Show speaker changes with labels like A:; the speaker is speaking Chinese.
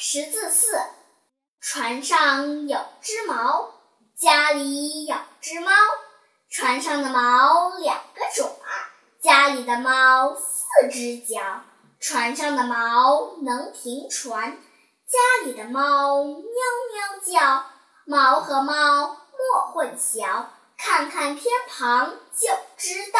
A: 识字四，船上有只毛，家里有只猫，船上的毛两个爪，家里的猫四只脚，船上的毛能停船，家里的猫喵喵叫，猫和猫莫混淆，看看偏旁就知道。